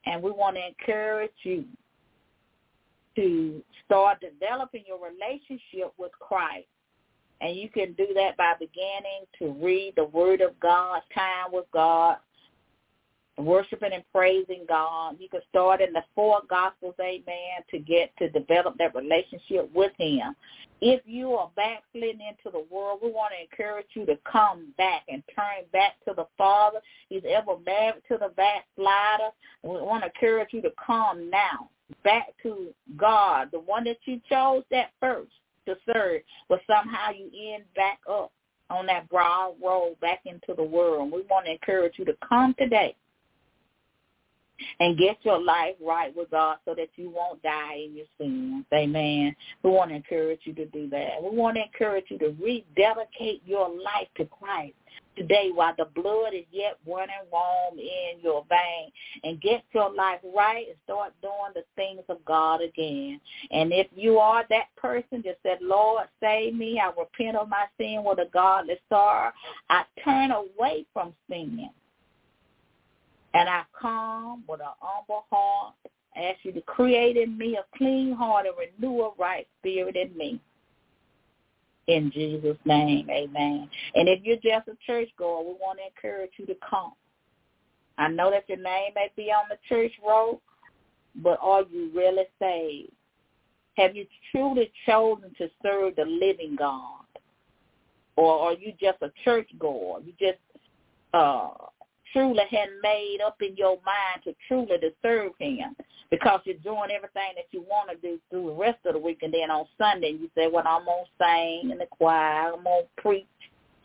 And we want to encourage you to start developing your relationship with Christ. And you can do that by beginning to read the Word of God, time with God, worshiping and praising God. You can start in the four gospels, amen, to get to develop that relationship with him. If you are backsliding into the world, we want to encourage you to come back and turn back to the Father. He's ever married to the backslider. We want to encourage you to come now back to God, the one that you chose that first to serve, but somehow you end back up on that broad road back into the world. We want to encourage you to come today and get your life right with God so that you won't die in your sins. Amen. We want to encourage you to do that. We want to encourage you to rededicate your life to Christ today while the blood is yet running warm in your vein and get your life right and start doing the things of God again. And if you are that person that said, Lord, save me, I repent of my sin with a godly sorrow, I turn away from sin and I come with an humble heart. Ask you to create in me a clean heart and renew a right spirit in me. In Jesus' name, amen. And if you're just a church goer, we want to encourage you to come. I know that your name may be on the church roll, but are you really saved? Have you truly chosen to serve the living God? Or are you just a church goer? You just uh truly had made up in your mind to truly to serve him because you're doing everything that you want to do through the rest of the week and then on Sunday you say, well, I'm going to sing in the choir, I'm going to preach,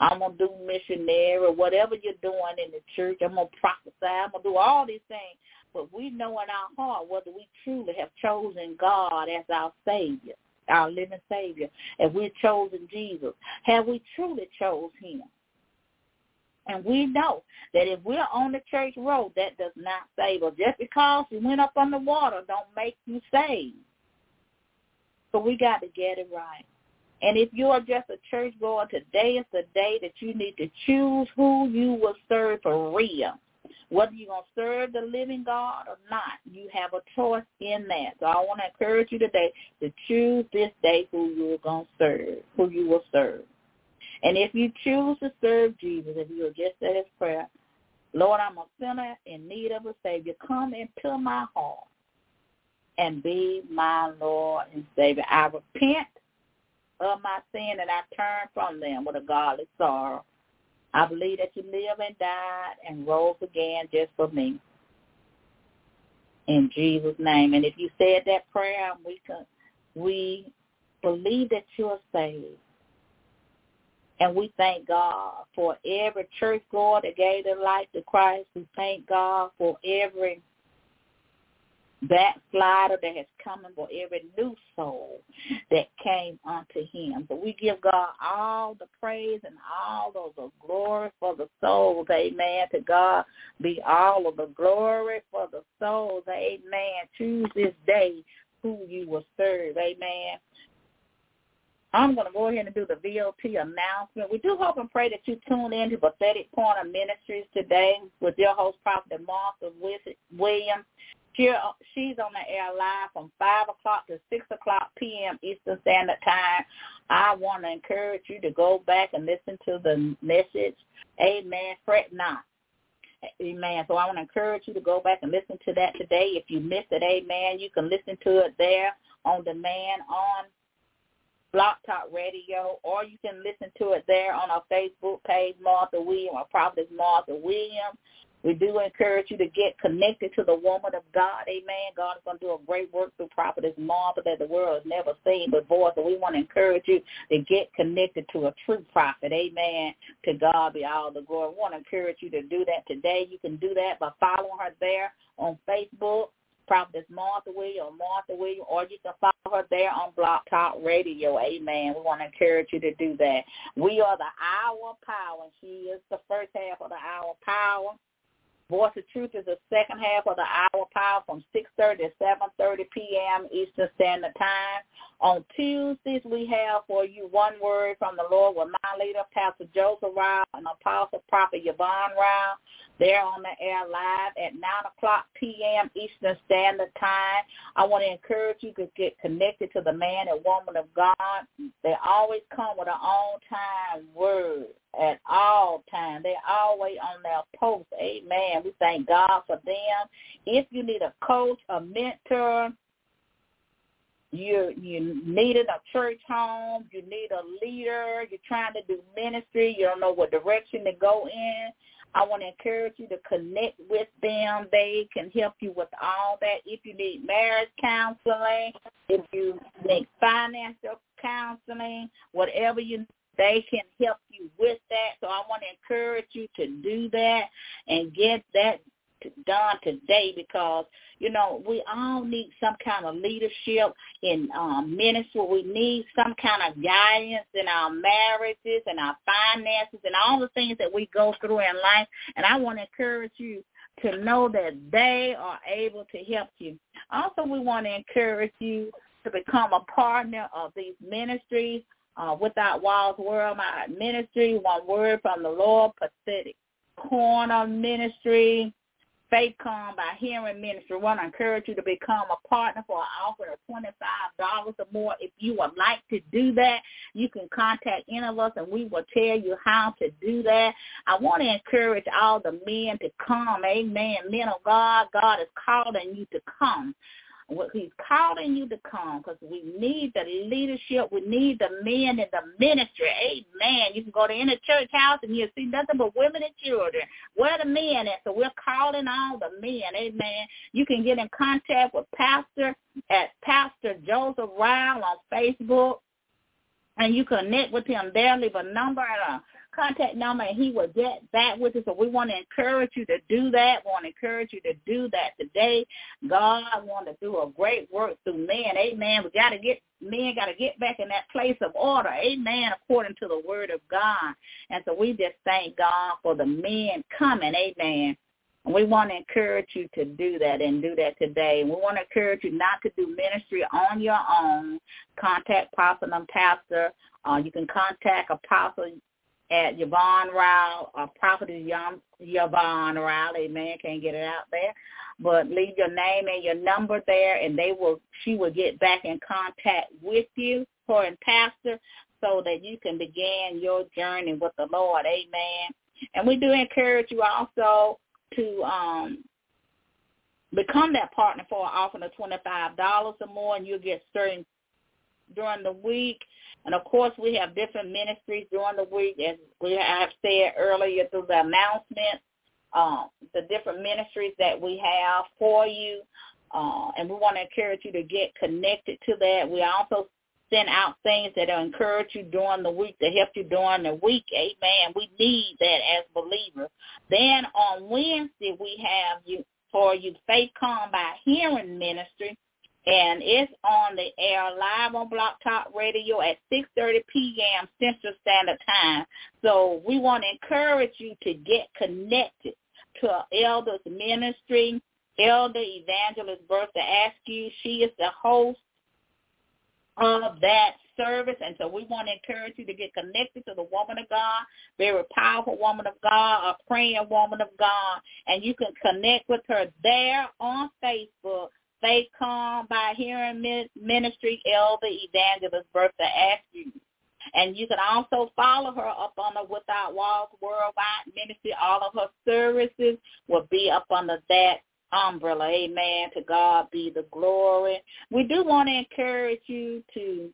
I'm going to do missionary or whatever you're doing in the church, I'm going to prophesy, I'm going to do all these things. But we know in our heart whether we truly have chosen God as our Savior, our living Savior, if we've chosen Jesus. Have we truly chose him? And we know that if we're on the church road, that does not save us. Just because you went up on the water don't make you saved. So we got to get it right. And if you are just a church goer, today is the day that you need to choose who you will serve for real. Whether you're going to serve the living God or not, you have a choice in that. So I want to encourage you today to choose this day who you're going to serve, who you will serve. And if you choose to serve Jesus, if you'll just say this prayer, Lord, I'm a sinner in need of a Savior. Come into my heart and be my Lord and Savior. I repent of my sin and I turn from them with a godly sorrow. I believe that you lived and died and rose again just for me. In Jesus' name. And if you said that prayer, we can, we believe that you're saved. And we thank God for every church goer that gave their life to Christ. We thank God for every backslider that has come and for every new soul that came unto him. So we give God all the praise and all of the glory for the souls. Amen. To God be all of the glory for the souls. Amen. Choose this day who you will serve. Amen. I'm going to go ahead and do the VOT announcement. We do hope and pray that you tune in to Prophetic Corner Ministries today with your host, Prophet Martha Williams. She, she's on the air live from 5 o'clock to 6 o'clock p.m. Eastern Standard Time. I want to encourage you to go back and listen to the message. Amen. Fret not. Amen. So I want to encourage you to go back and listen to that today. If you missed it, amen, you can listen to it there on demand on Blog Talk Radio, or you can listen to it there on our Facebook page, Martha Williams, or Prophetess Martha Williams. We do encourage you to get connected to the woman of God. Amen. God is going to do a great work through Prophetess Martha that the world has never seen before. So we want to encourage you to get connected to a true prophet. Amen. To God be all the glory. We want to encourage you to do that today. You can do that by following her there on Facebook Prophetess Martha Williams Martha Williams, or you can follow her there on Blog Talk Radio. Amen. We want to encourage you to do that. We are the hour power, she is the first half of the hour power. Voice of Truth is the second half of the hour power from 6.30 to 7.30 p.m. Eastern Standard Time. On Tuesdays, we have for you one word from the Lord with my leader, Pastor Joseph Ryle and Apostle Prophet Yvonne Ryle. They're on the air live at 9 o'clock p.m. Eastern Standard Time. I want to encourage you to get connected to the man and woman of God. They always come with an on-time word at all times. They're always on their post. Amen. We thank God for them. If you need a coach, a mentor, you you needed a church home, you need a leader, you're trying to do ministry, you don't know what direction to go in. I want to encourage you to connect with them. They can help you with all that. If you need marriage counseling, if you need financial counseling, whatever you they can help you with that. So I want to encourage you to do that and get that done today because you know we all need some kind of leadership in um ministry. We need some kind of guidance in our marriages and our finances and all the things that we go through in life. And i want to encourage you to know that they are able to help you. Also we want to encourage you to become a partner of these ministries uh, without walls worldwide ministry one word from the lord prophetic corner ministry Faith come by hearing ministry. I want to encourage you to become a partner for an offer of $25 or more. If you would like to do that, you can contact any of us and we will tell you how to do that. I want to encourage all the men to come. Amen. Men of God, God is calling you to come. He's calling you to come because we need the leadership. We need the men in the ministry. Amen. You can go to any church house and you'll see nothing but women and children. Where the men at? So we're calling all the men. Amen. You can get in contact with Pastor at Pastor Joseph Ryle on Facebook. And you connect with him there. Leave a number and contact number and he will get back with us. So we want to encourage you to do that. We want to encourage you to do that today. God want to do a great work through men. Amen. We got to get, men got to get back in that place of order. Amen. According to the word of God. And so we just thank God for the men coming. Amen. And we want to encourage you to do that and do that today. We want to encourage you not to do ministry on your own. Contact Apostle and Pastor. Uh, you can contact Apostle at Yvonne Ryle, or Prophet Yvonne Ryle, amen, can't get it out there. But leave your name and your number there and they will she will get back in contact with you, her and pastor, so that you can begin your journey with the Lord. Amen. And we do encourage you also to um, become that partner for an offer of $25 or more, and you'll get certain during the week. And of course, we have different ministries during the week, as we have said earlier through the announcement, um, the different ministries that we have for you. Uh, and we want to encourage you to get connected to that. We also send out things that encourage you during the week, to help you during the week. Amen. We need that as believers. Then on Wednesday, we have you for you Faith Come by Hearing Ministry. And it's on the air live on BlogTalkRadio at 6.30 p.m. Central Standard Time. So we want to encourage you to get connected to Elder's Ministry. Elder Evangelist Bertha Askew, she is the host of that service. And so we want to encourage you to get connected to the woman of God, very powerful woman of God, a praying woman of God. And you can connect with her there on Facebook. Faith Come by Hearing Ministry Elder Evangelist Bertha Askew. And you can also follow her up on the Without Walls Worldwide Ministry. All of her services will be up under that umbrella. Amen. To God be the glory. We do want to encourage you to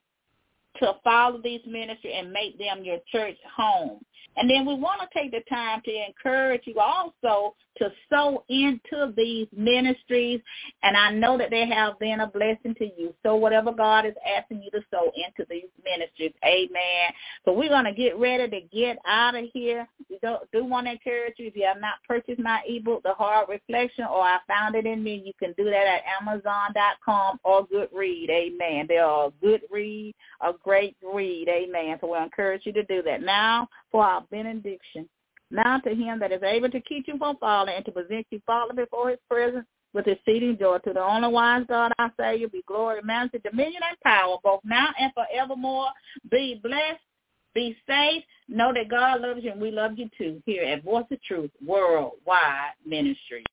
to follow these ministries and make them your church home. And then we want to take the time to encourage you also to sow into these ministries. And I know that they have been a blessing to you. So whatever God is asking you to sow into these ministries, amen. So we're going to get ready to get out of here. We do, do want to encourage you, if you have not purchased my ebook, The Hard Reflection, or I Found It in Me, you can do that at Amazon.com or Goodread, amen. They are a good read, a great read, amen. So we encourage you to do that. Now for our benediction. Now to him that is able to keep you from falling and to present you faultless before his presence with exceeding joy. To the only wise God, I say, you be glory, majesty, dominion, and power, both now and forevermore. Be blessed. Be safe. Know that God loves you and we love you too here at Voice of Truth Worldwide Ministry.